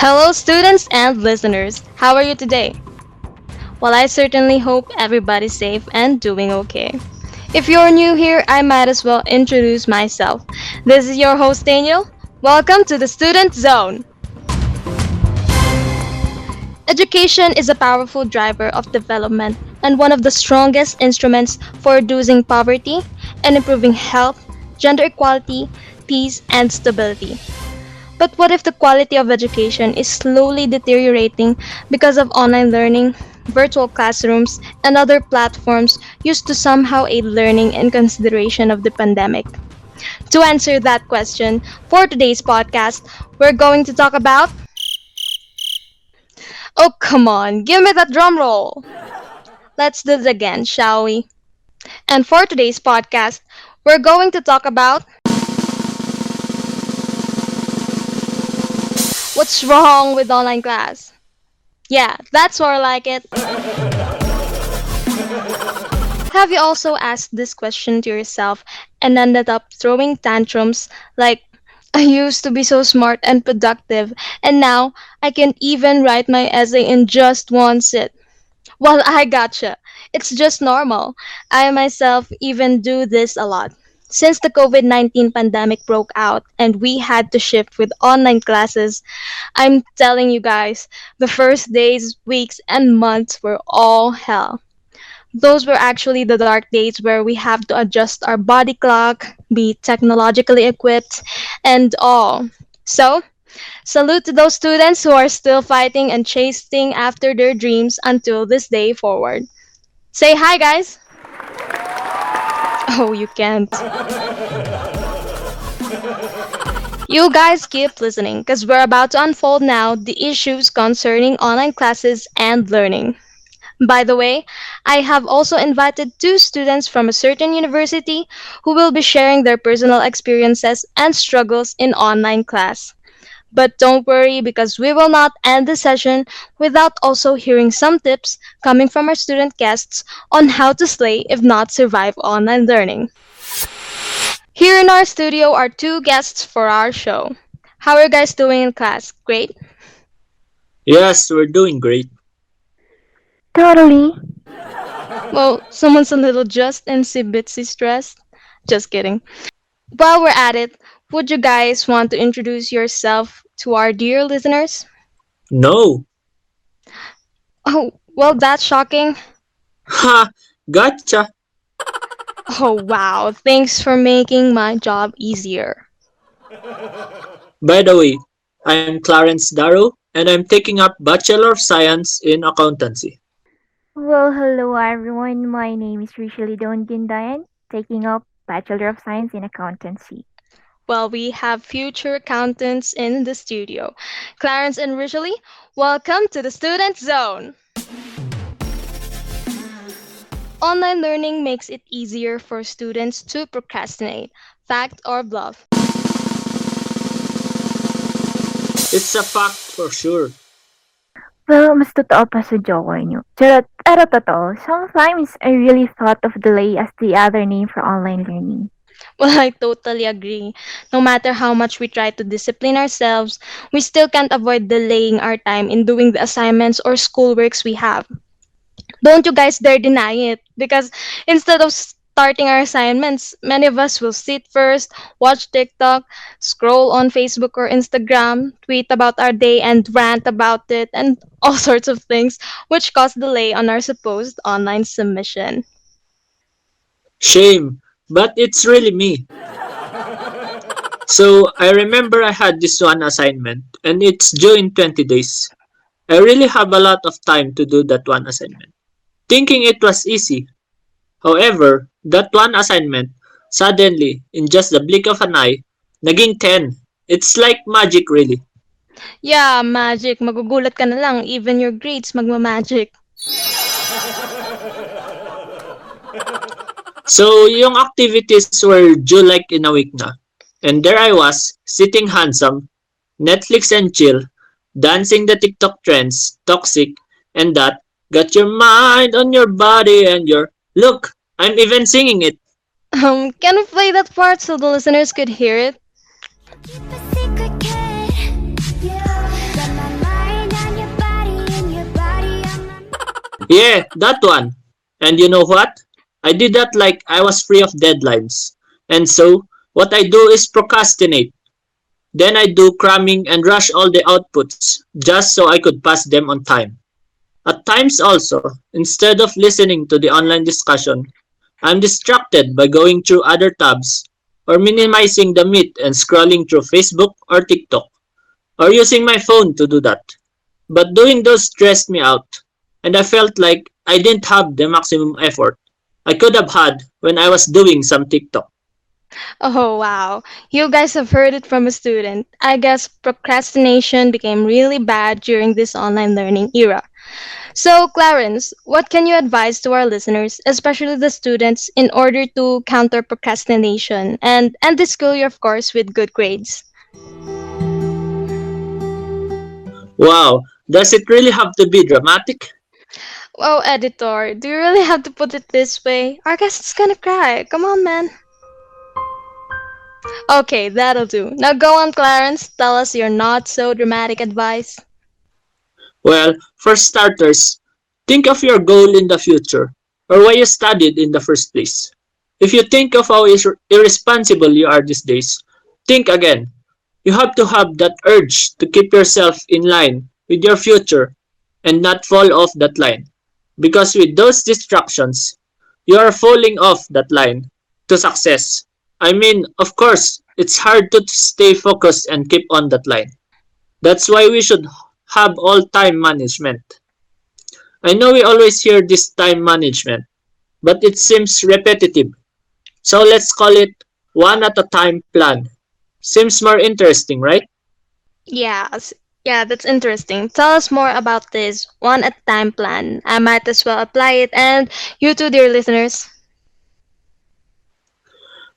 Hello, students and listeners. How are you today? Well, I certainly hope everybody's safe and doing okay. If you're new here, I might as well introduce myself. This is your host, Daniel. Welcome to the Student Zone. Education is a powerful driver of development and one of the strongest instruments for reducing poverty and improving health, gender equality, peace, and stability. But what if the quality of education is slowly deteriorating because of online learning, virtual classrooms, and other platforms used to somehow aid learning in consideration of the pandemic? To answer that question, for today's podcast, we're going to talk about. Oh, come on, give me that drum roll! Let's do it again, shall we? And for today's podcast, we're going to talk about. What's wrong with online class? Yeah, that's more like it. Have you also asked this question to yourself and ended up throwing tantrums like, I used to be so smart and productive, and now I can even write my essay in just one sit? Well, I gotcha. It's just normal. I myself even do this a lot. Since the COVID 19 pandemic broke out and we had to shift with online classes, I'm telling you guys, the first days, weeks, and months were all hell. Those were actually the dark days where we have to adjust our body clock, be technologically equipped, and all. So, salute to those students who are still fighting and chasing after their dreams until this day forward. Say hi, guys! Oh, you can't. You guys keep listening because we're about to unfold now the issues concerning online classes and learning. By the way, I have also invited two students from a certain university who will be sharing their personal experiences and struggles in online class. But don't worry because we will not end the session without also hearing some tips coming from our student guests on how to slay if not survive online learning. Here in our studio are two guests for our show. How are you guys doing in class? Great? Yes, we're doing great. Totally. Well, someone's a little just and see bitsy stressed. Just kidding. While we're at it, would you guys want to introduce yourself to our dear listeners? No. Oh, well, that's shocking. Ha! Gotcha! Oh, wow. Thanks for making my job easier. By the way, I'm Clarence Darrow and I'm taking up Bachelor of Science in Accountancy. Well, hello everyone. My name is Rishali Dongindayan, taking up Bachelor of Science in Accountancy. Well, we have future accountants in the studio. Clarence and Rizali, welcome to the Student Zone. Online learning makes it easier for students to procrastinate, fact or bluff. It's a fact for sure. Well, mas totoo pa sa joke nyo. Charot, pero totoo. Sometimes I really thought of delay as the other name for online learning. Well, I totally agree. No matter how much we try to discipline ourselves, we still can't avoid delaying our time in doing the assignments or schoolworks we have. Don't you guys dare deny it because instead of starting our assignments, many of us will sit first, watch TikTok, scroll on Facebook or Instagram, tweet about our day and rant about it, and all sorts of things, which cause delay on our supposed online submission. Shame, but it's really me. So I remember I had this one assignment and it's due in 20 days. I really have a lot of time to do that one assignment. Thinking it was easy. However, that one assignment, suddenly, in just the blink of an eye, naging 10. It's like magic really. Yeah, magic. Magugulat ka na lang. Even your grades magmamagic. So, yung activities were due like in a week na. And there I was, sitting handsome, Netflix and chill, dancing the TikTok trends, toxic, and that, got your mind on your body and your, look, I'm even singing it. Um, can we play that part so the listeners could hear it? Yeah, that one. And you know what? I did that like I was free of deadlines. And so, what I do is procrastinate. Then I do cramming and rush all the outputs just so I could pass them on time. At times also, instead of listening to the online discussion, I'm distracted by going through other tabs or minimizing the meet and scrolling through Facebook or TikTok or using my phone to do that. But doing those stressed me out and I felt like I didn't have the maximum effort I could have had when I was doing some TikTok. Oh, wow. You guys have heard it from a student. I guess procrastination became really bad during this online learning era. So, Clarence, what can you advise to our listeners, especially the students, in order to counter procrastination and end the school year, of course, with good grades? Wow, does it really have to be dramatic? Oh, editor, do you really have to put it this way? Our guest is gonna cry. Come on, man. Okay, that'll do. Now go on, Clarence. Tell us your not so dramatic advice. Well, for starters, think of your goal in the future or why you studied in the first place. If you think of how ir- irresponsible you are these days, think again. You have to have that urge to keep yourself in line with your future and not fall off that line. Because with those distractions, you are falling off that line to success. I mean, of course, it's hard to stay focused and keep on that line. That's why we should have all time management. I know we always hear this time management, but it seems repetitive. So let's call it one at a time plan. Seems more interesting, right? Yes. Yeah, that's interesting. Tell us more about this one at a time plan. I might as well apply it. And you too, dear listeners.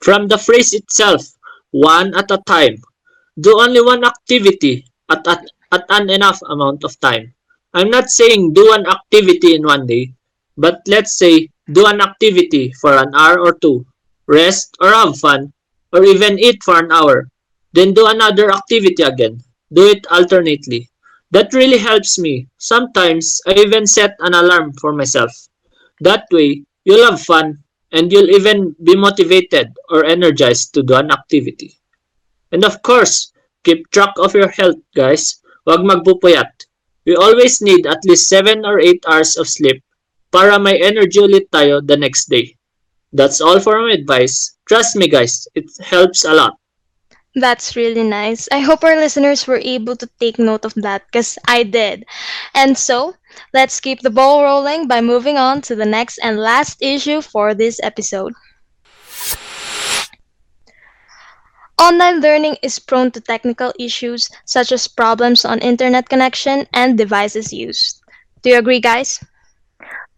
From the phrase itself, one at a time. Do only one activity at, at, at an enough amount of time. I'm not saying do an activity in one day, but let's say do an activity for an hour or two, rest or have fun, or even eat for an hour. Then do another activity again. Do it alternately. That really helps me. Sometimes I even set an alarm for myself. That way, you'll have fun and you'll even be motivated or energized to do an activity. And of course, keep track of your health, guys. Huwag magpupuyat. We always need at least 7 or 8 hours of sleep para may energy ulit tayo the next day. That's all for my advice. Trust me, guys, it helps a lot. That's really nice. I hope our listeners were able to take note of that because I did. And so, let's keep the ball rolling by moving on to the next and last issue for this episode. Online learning is prone to technical issues such as problems on internet connection and devices used. Do you agree, guys?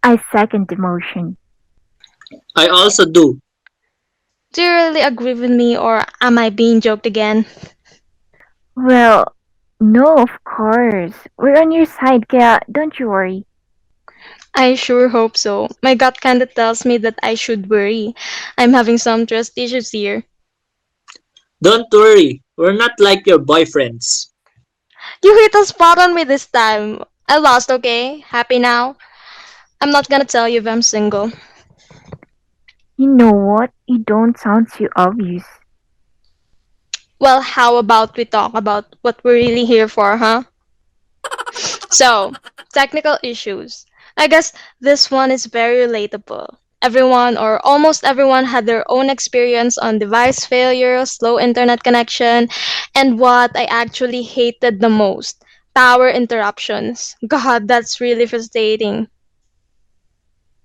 I second the motion. I also do. Do you really agree with me, or am I being joked again? Well, no, of course. We're on your side, kaya don't you worry. I sure hope so. My gut kinda tells me that I should worry. I'm having some trust issues here. Don't worry, we're not like your boyfriends. You hit a spot on me this time. I lost, okay? Happy now? I'm not gonna tell you if I'm single. You know what? It don't sound too obvious. Well, how about we talk about what we're really here for, huh? So, technical issues. I guess this one is very relatable. Everyone or almost everyone had their own experience on device failure, slow internet connection, and what I actually hated the most power interruptions. God, that's really frustrating.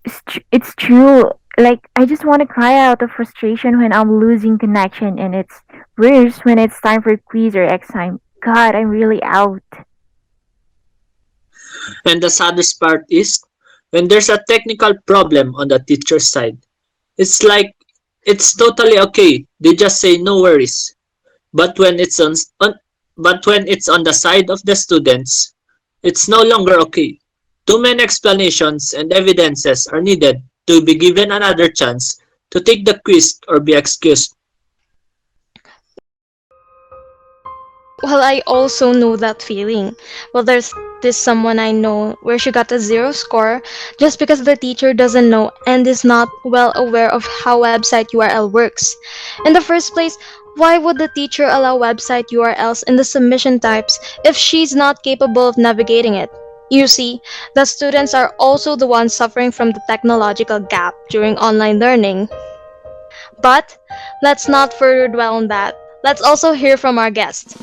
It's, tr- it's true. Like, I just want to cry out of frustration when I'm losing connection, and it's worse when it's time for quiz or exam. God, I'm really out. And the saddest part is when there's a technical problem on the teacher's side. It's like it's totally okay. They just say no worries. But when it's on, on but when it's on the side of the students, it's no longer okay. Too many explanations and evidences are needed to be given another chance to take the quiz or be excused. Well, I also know that feeling. Well, there's this someone I know where she got a zero score just because the teacher doesn't know and is not well aware of how website URL works. In the first place, why would the teacher allow website URLs in the submission types if she's not capable of navigating it? You see, the students are also the ones suffering from the technological gap during online learning. But let's not further dwell on that. Let's also hear from our guest.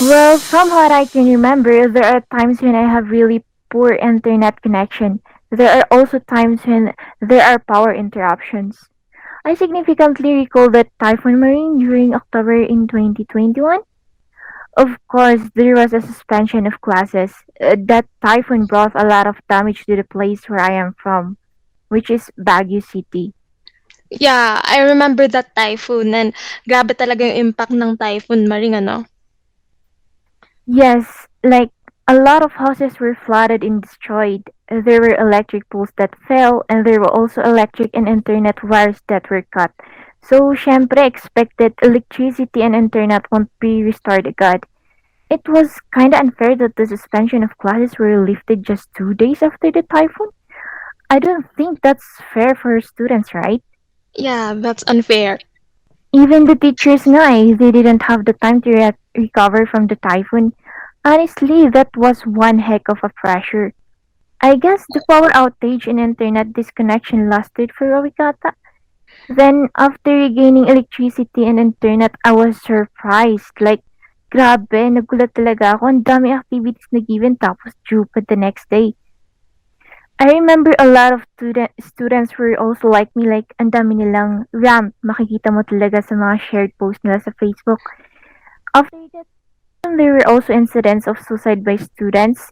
Well, from what I can remember, there are times when I have really poor internet connection. There are also times when there are power interruptions. I significantly recall that Typhoon Maring during October in 2021. Of course, there was a suspension of classes. Uh, that typhoon brought a lot of damage to the place where I am from, which is Baguio City. Yeah, I remember that typhoon and grabe talaga yung impact ng typhoon maring ano. Yes, like a lot of houses were flooded and destroyed. There were electric poles that fell, and there were also electric and internet wires that were cut. So, syempre, expected electricity and internet won't be restored agad. It was kinda unfair that the suspension of classes were lifted just two days after the typhoon. I don't think that's fair for students, right? Yeah, that's unfair. Even the teachers nga eh, they didn't have the time to re- recover from the typhoon. Honestly, that was one heck of a pressure. I guess the power outage and internet disconnection lasted for a week ata. Then, after regaining electricity and internet, I was surprised. Like, grabe, nagulat talaga ako. Ang dami activities na given tapos due pa the next day. I remember a lot of student, students were also like me, like, ang dami nilang rant. Makikita mo talaga sa mga shared posts nila sa Facebook. After that, there were also incidents of suicide by students.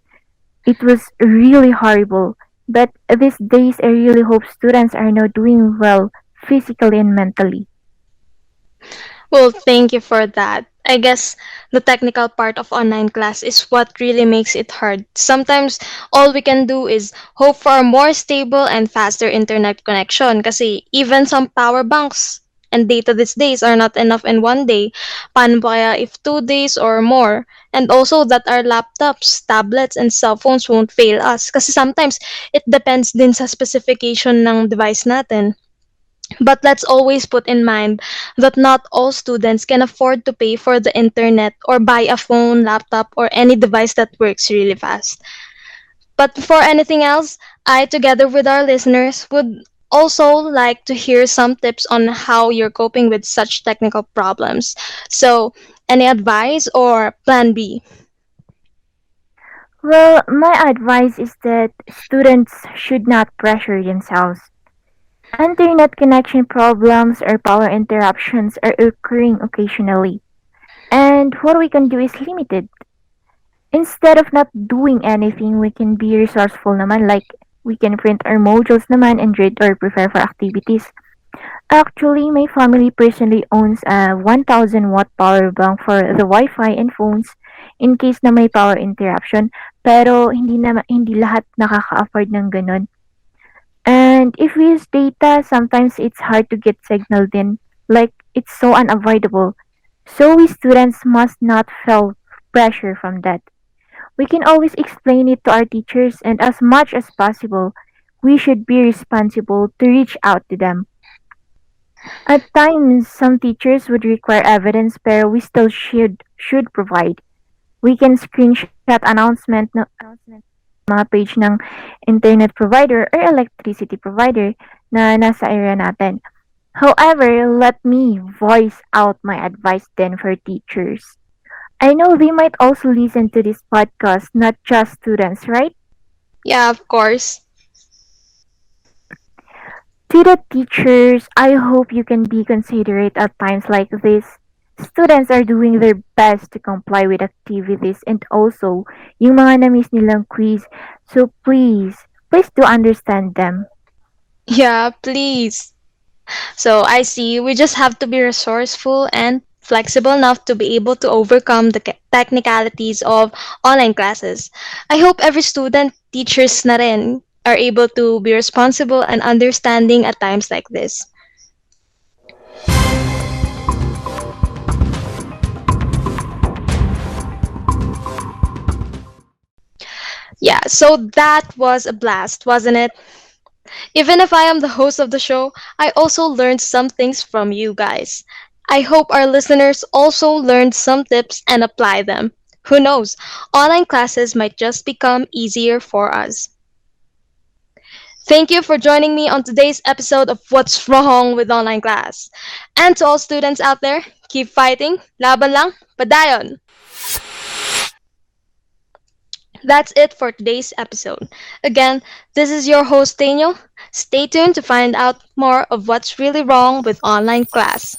It was really horrible. But these days, I really hope students are now doing well physically and mentally. Well, thank you for that. I guess the technical part of online class is what really makes it hard. Sometimes all we can do is hope for a more stable and faster internet connection kasi even some power banks and data these days are not enough in one day. Paano pa kaya if two days or more? And also that our laptops, tablets, and cell phones won't fail us kasi sometimes it depends din sa specification ng device natin. But let's always put in mind that not all students can afford to pay for the internet or buy a phone, laptop, or any device that works really fast. But before anything else, I, together with our listeners, would also like to hear some tips on how you're coping with such technical problems. So, any advice or plan B? Well, my advice is that students should not pressure themselves. Internet connection problems or power interruptions are occurring occasionally, and what we can do is limited. Instead of not doing anything, we can be resourceful naman, like we can print our modules naman and read or prepare for activities. Actually, my family personally owns a 1000 watt power bank for the Wi-Fi and phones in case na may power interruption. Pero hindi na hindi lahat nakaka-afford ng ganun. And if we use data, sometimes it's hard to get signal then. Like it's so unavoidable. So we students must not feel pressure from that. We can always explain it to our teachers and as much as possible, we should be responsible to reach out to them. At times, some teachers would require evidence, but we still should should provide. We can screenshot announcement no, announcement mga page ng internet provider or electricity provider na nasa area natin. However, let me voice out my advice then for teachers. I know they might also listen to this podcast, not just students, right? Yeah, of course. To the teachers, I hope you can be considerate at times like this. Students are doing their best to comply with activities and also yung mga na-miss nilang quiz. So please, please do understand them. Yeah, please. So I see we just have to be resourceful and flexible enough to be able to overcome the technicalities of online classes. I hope every student, teachers na rin, are able to be responsible and understanding at times like this. So that was a blast, wasn't it? Even if I am the host of the show, I also learned some things from you guys. I hope our listeners also learned some tips and apply them. Who knows? Online classes might just become easier for us. Thank you for joining me on today's episode of What's Wrong with Online Class. And to all students out there, keep fighting. Laban lang. Padayon! That's it for today's episode. Again, this is your host Daniel. Stay tuned to find out more of what's really wrong with online class.